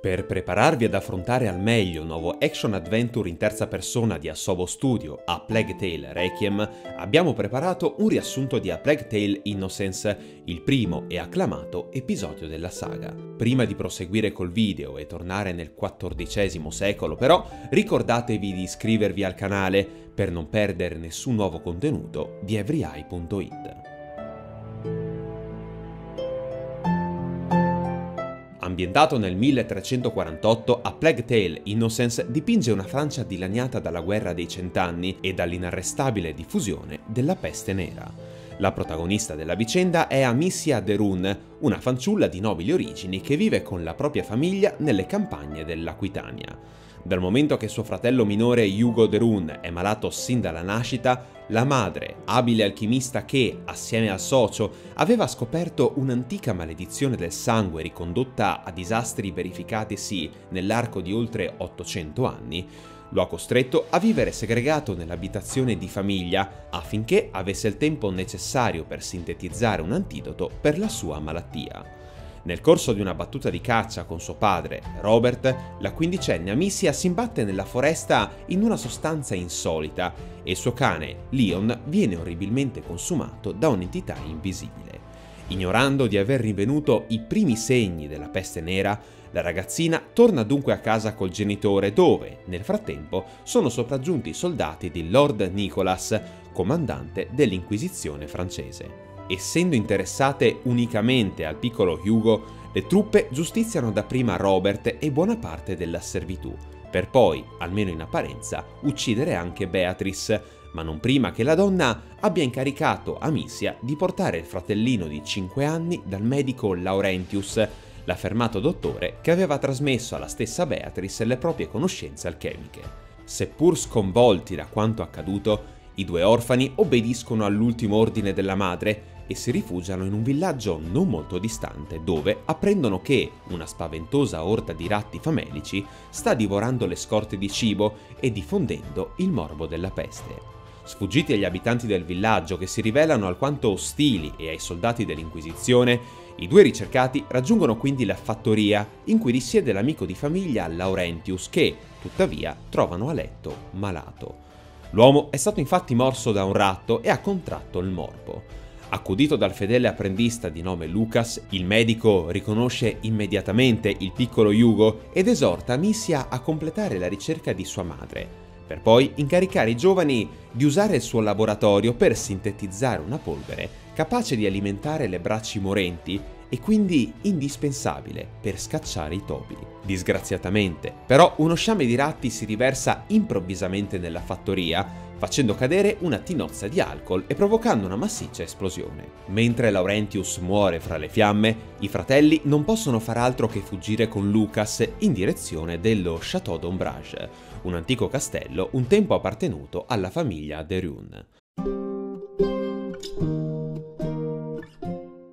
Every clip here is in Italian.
Per prepararvi ad affrontare al meglio il nuovo action adventure in terza persona di Asobo Studio, A Plague Tale Requiem, abbiamo preparato un riassunto di A Plague Tale Innocence, il primo e acclamato episodio della saga. Prima di proseguire col video e tornare nel XIV secolo, però, ricordatevi di iscrivervi al canale per non perdere nessun nuovo contenuto di everyeye.it. Ambientato nel 1348, A Plague Tale Innocence dipinge una Francia dilaniata dalla guerra dei cent'anni e dall'inarrestabile diffusione della peste nera. La protagonista della vicenda è Amicia de Rune, una fanciulla di nobili origini che vive con la propria famiglia nelle campagne dell'Aquitania. Dal momento che suo fratello minore Hugo de Rune è malato sin dalla nascita, la madre, abile alchimista che, assieme al socio, aveva scoperto un'antica maledizione del sangue ricondotta a disastri verificatisi nell'arco di oltre 800 anni, lo ha costretto a vivere segregato nell'abitazione di famiglia affinché avesse il tempo necessario per sintetizzare un antidoto per la sua malattia. Nel corso di una battuta di caccia con suo padre, Robert, la quindicenne Amicia si imbatte nella foresta in una sostanza insolita e il suo cane, Leon, viene orribilmente consumato da un'entità invisibile. Ignorando di aver rinvenuto i primi segni della peste nera, la ragazzina torna dunque a casa col genitore dove, nel frattempo, sono sopraggiunti i soldati di Lord Nicholas, comandante dell'Inquisizione francese. Essendo interessate unicamente al piccolo Hugo, le truppe giustiziano dapprima Robert e buona parte della servitù, per poi, almeno in apparenza, uccidere anche Beatrice, ma non prima che la donna abbia incaricato Amicia di portare il fratellino di 5 anni dal medico Laurentius, l'affermato dottore che aveva trasmesso alla stessa Beatrice le proprie conoscenze alchemiche. Seppur sconvolti da quanto accaduto, i due orfani obbediscono all'ultimo ordine della madre e si rifugiano in un villaggio non molto distante dove apprendono che una spaventosa orda di ratti famelici sta divorando le scorte di cibo e diffondendo il morbo della peste. Sfuggiti agli abitanti del villaggio che si rivelano alquanto ostili e ai soldati dell'Inquisizione, i due ricercati raggiungono quindi la fattoria in cui risiede l'amico di famiglia Laurentius che, tuttavia, trovano a letto malato. L'uomo è stato infatti morso da un ratto e ha contratto il morbo. Accudito dal fedele apprendista di nome Lucas, il medico riconosce immediatamente il piccolo Hugo ed esorta Amicia a completare la ricerca di sua madre, per poi incaricare i giovani di usare il suo laboratorio per sintetizzare una polvere capace di alimentare le braccia morenti e quindi indispensabile per scacciare i topi. Disgraziatamente, però, uno sciame di ratti si riversa improvvisamente nella fattoria facendo cadere una tinozza di alcol e provocando una massiccia esplosione. Mentre Laurentius muore fra le fiamme, i fratelli non possono far altro che fuggire con Lucas in direzione dello Château d'Ombrage, un antico castello un tempo appartenuto alla famiglia de Rune.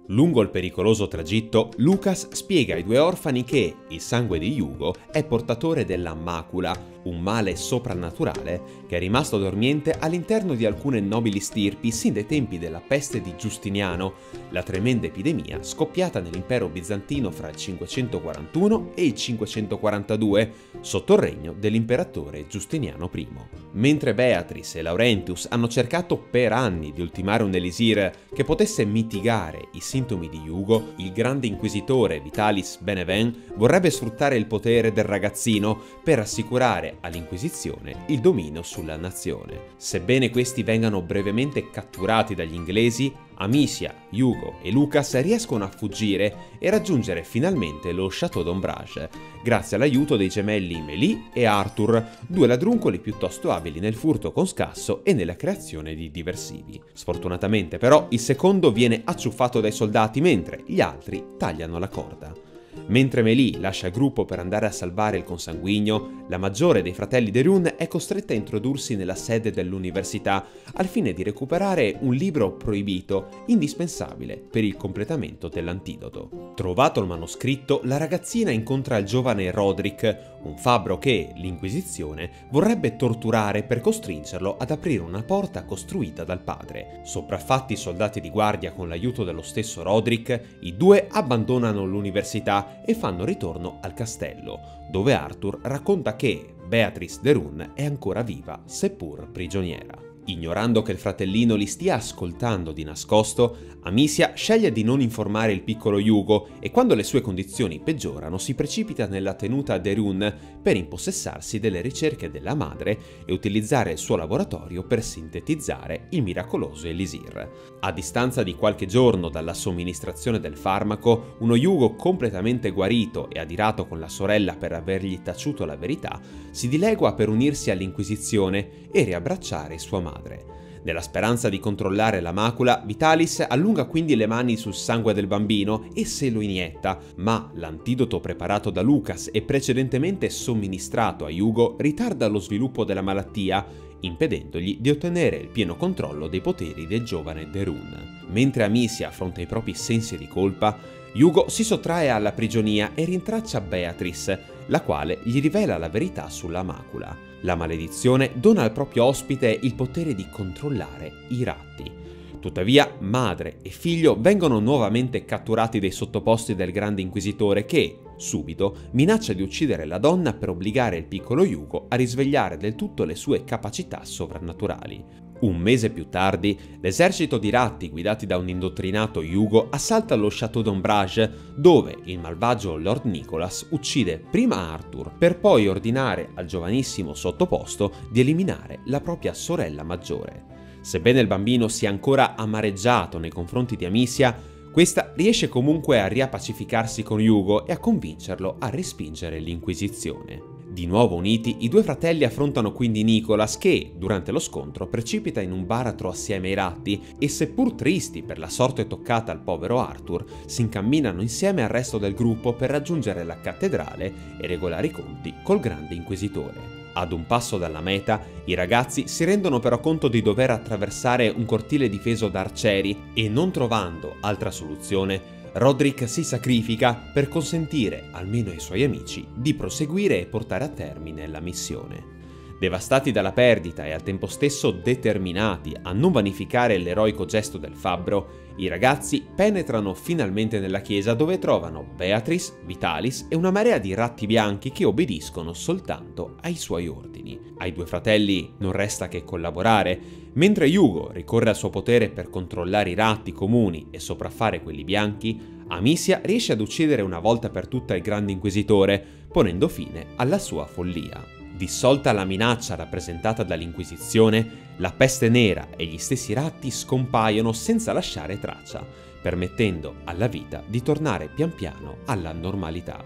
Lungo il pericoloso tragitto, Lucas spiega ai due orfani che il sangue di Hugo è portatore della macula, un male soprannaturale che è rimasto dormiente all'interno di alcune nobili stirpi sin dai tempi della peste di Giustiniano, la tremenda epidemia scoppiata nell'impero bizantino fra il 541 e il 542, sotto il regno dell'imperatore Giustiniano I. Mentre Beatrice e Laurentius hanno cercato per anni di ultimare un elisir che potesse mitigare i sintomi di Hugo, il grande inquisitore Vitalis Beneven vorrebbe sfruttare il potere del ragazzino per assicurare all'Inquisizione il dominio sulla nazione. Sebbene questi vengano brevemente catturati dagli inglesi, Amicia, Hugo e Lucas riescono a fuggire e raggiungere finalmente lo Château d'Ombrage, grazie all'aiuto dei gemelli Mélie e Arthur, due ladruncoli piuttosto abili nel furto con scasso e nella creazione di diversivi. Sfortunatamente però il secondo viene acciuffato dai soldati mentre gli altri tagliano la corda. Mentre Melie lascia il gruppo per andare a salvare il consanguigno, la maggiore dei fratelli De Rune è costretta a introdursi nella sede dell'università al fine di recuperare un libro proibito indispensabile per il completamento dell'antidoto. Trovato il manoscritto, la ragazzina incontra il giovane Roderick, un fabbro che l'Inquisizione vorrebbe torturare per costringerlo ad aprire una porta costruita dal padre. Sopraffatti i soldati di guardia con l'aiuto dello stesso Roderick, i due abbandonano l'università e fanno ritorno al castello, dove Arthur racconta che Beatrice de Rune è ancora viva, seppur prigioniera. Ignorando che il fratellino li stia ascoltando di nascosto, Amicia sceglie di non informare il piccolo Hugo e quando le sue condizioni peggiorano si precipita nella tenuta Derun per impossessarsi delle ricerche della madre e utilizzare il suo laboratorio per sintetizzare il miracoloso Elisir. A distanza di qualche giorno dalla somministrazione del farmaco, uno Hugo completamente guarito e adirato con la sorella per avergli taciuto la verità, si dilegua per unirsi all'Inquisizione e riabbracciare sua madre madre. Nella speranza di controllare la macula, Vitalis allunga quindi le mani sul sangue del bambino e se lo inietta, ma l'antidoto preparato da Lucas e precedentemente somministrato a Hugo ritarda lo sviluppo della malattia, impedendogli di ottenere il pieno controllo dei poteri del giovane Derun. Mentre Amicia affronta i propri sensi di colpa, Hugo si sottrae alla prigionia e rintraccia Beatrice, la quale gli rivela la verità sulla macula. La maledizione dona al proprio ospite il potere di controllare i ratti. Tuttavia, madre e figlio vengono nuovamente catturati dai sottoposti del grande inquisitore che, subito, minaccia di uccidere la donna per obbligare il piccolo Hugo a risvegliare del tutto le sue capacità sovrannaturali. Un mese più tardi, l'esercito di ratti guidati da un indottrinato Yugo assalta lo Château d'Ombrage, dove il malvagio Lord Nicholas uccide prima Arthur, per poi ordinare al giovanissimo sottoposto di eliminare la propria sorella maggiore. Sebbene il bambino sia ancora amareggiato nei confronti di Amicia, questa riesce comunque a riappacificarsi con Yugo e a convincerlo a respingere l'Inquisizione. Di nuovo uniti, i due fratelli affrontano quindi Nicholas che, durante lo scontro, precipita in un baratro assieme ai ratti e seppur tristi per la sorte toccata al povero Arthur, si incamminano insieme al resto del gruppo per raggiungere la cattedrale e regolare i conti col grande inquisitore. Ad un passo dalla meta, i ragazzi si rendono però conto di dover attraversare un cortile difeso da arcieri e non trovando altra soluzione, Roderick si sacrifica per consentire, almeno ai suoi amici, di proseguire e portare a termine la missione. Devastati dalla perdita e al tempo stesso determinati a non vanificare l'eroico gesto del fabbro, i ragazzi penetrano finalmente nella chiesa dove trovano Beatrice, Vitalis e una marea di ratti bianchi che obbediscono soltanto ai suoi ordini. Ai due fratelli non resta che collaborare, mentre Hugo ricorre al suo potere per controllare i ratti comuni e sopraffare quelli bianchi, Amicia riesce ad uccidere una volta per tutta il grande inquisitore, ponendo fine alla sua follia. Dissolta la minaccia rappresentata dall'Inquisizione, la peste nera e gli stessi ratti scompaiono senza lasciare traccia, permettendo alla vita di tornare pian piano alla normalità.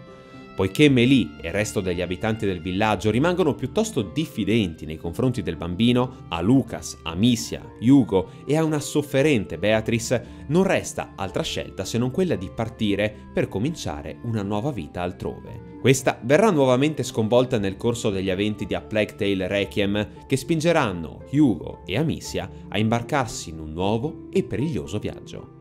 Poiché Melie e il resto degli abitanti del villaggio rimangono piuttosto diffidenti nei confronti del bambino, a Lucas, a Misia, Hugo e a una sofferente Beatrice non resta altra scelta se non quella di partire per cominciare una nuova vita altrove. Questa verrà nuovamente sconvolta nel corso degli eventi di A Plague Tale Requiem che spingeranno Hugo e Amicia a imbarcarsi in un nuovo e periglioso viaggio.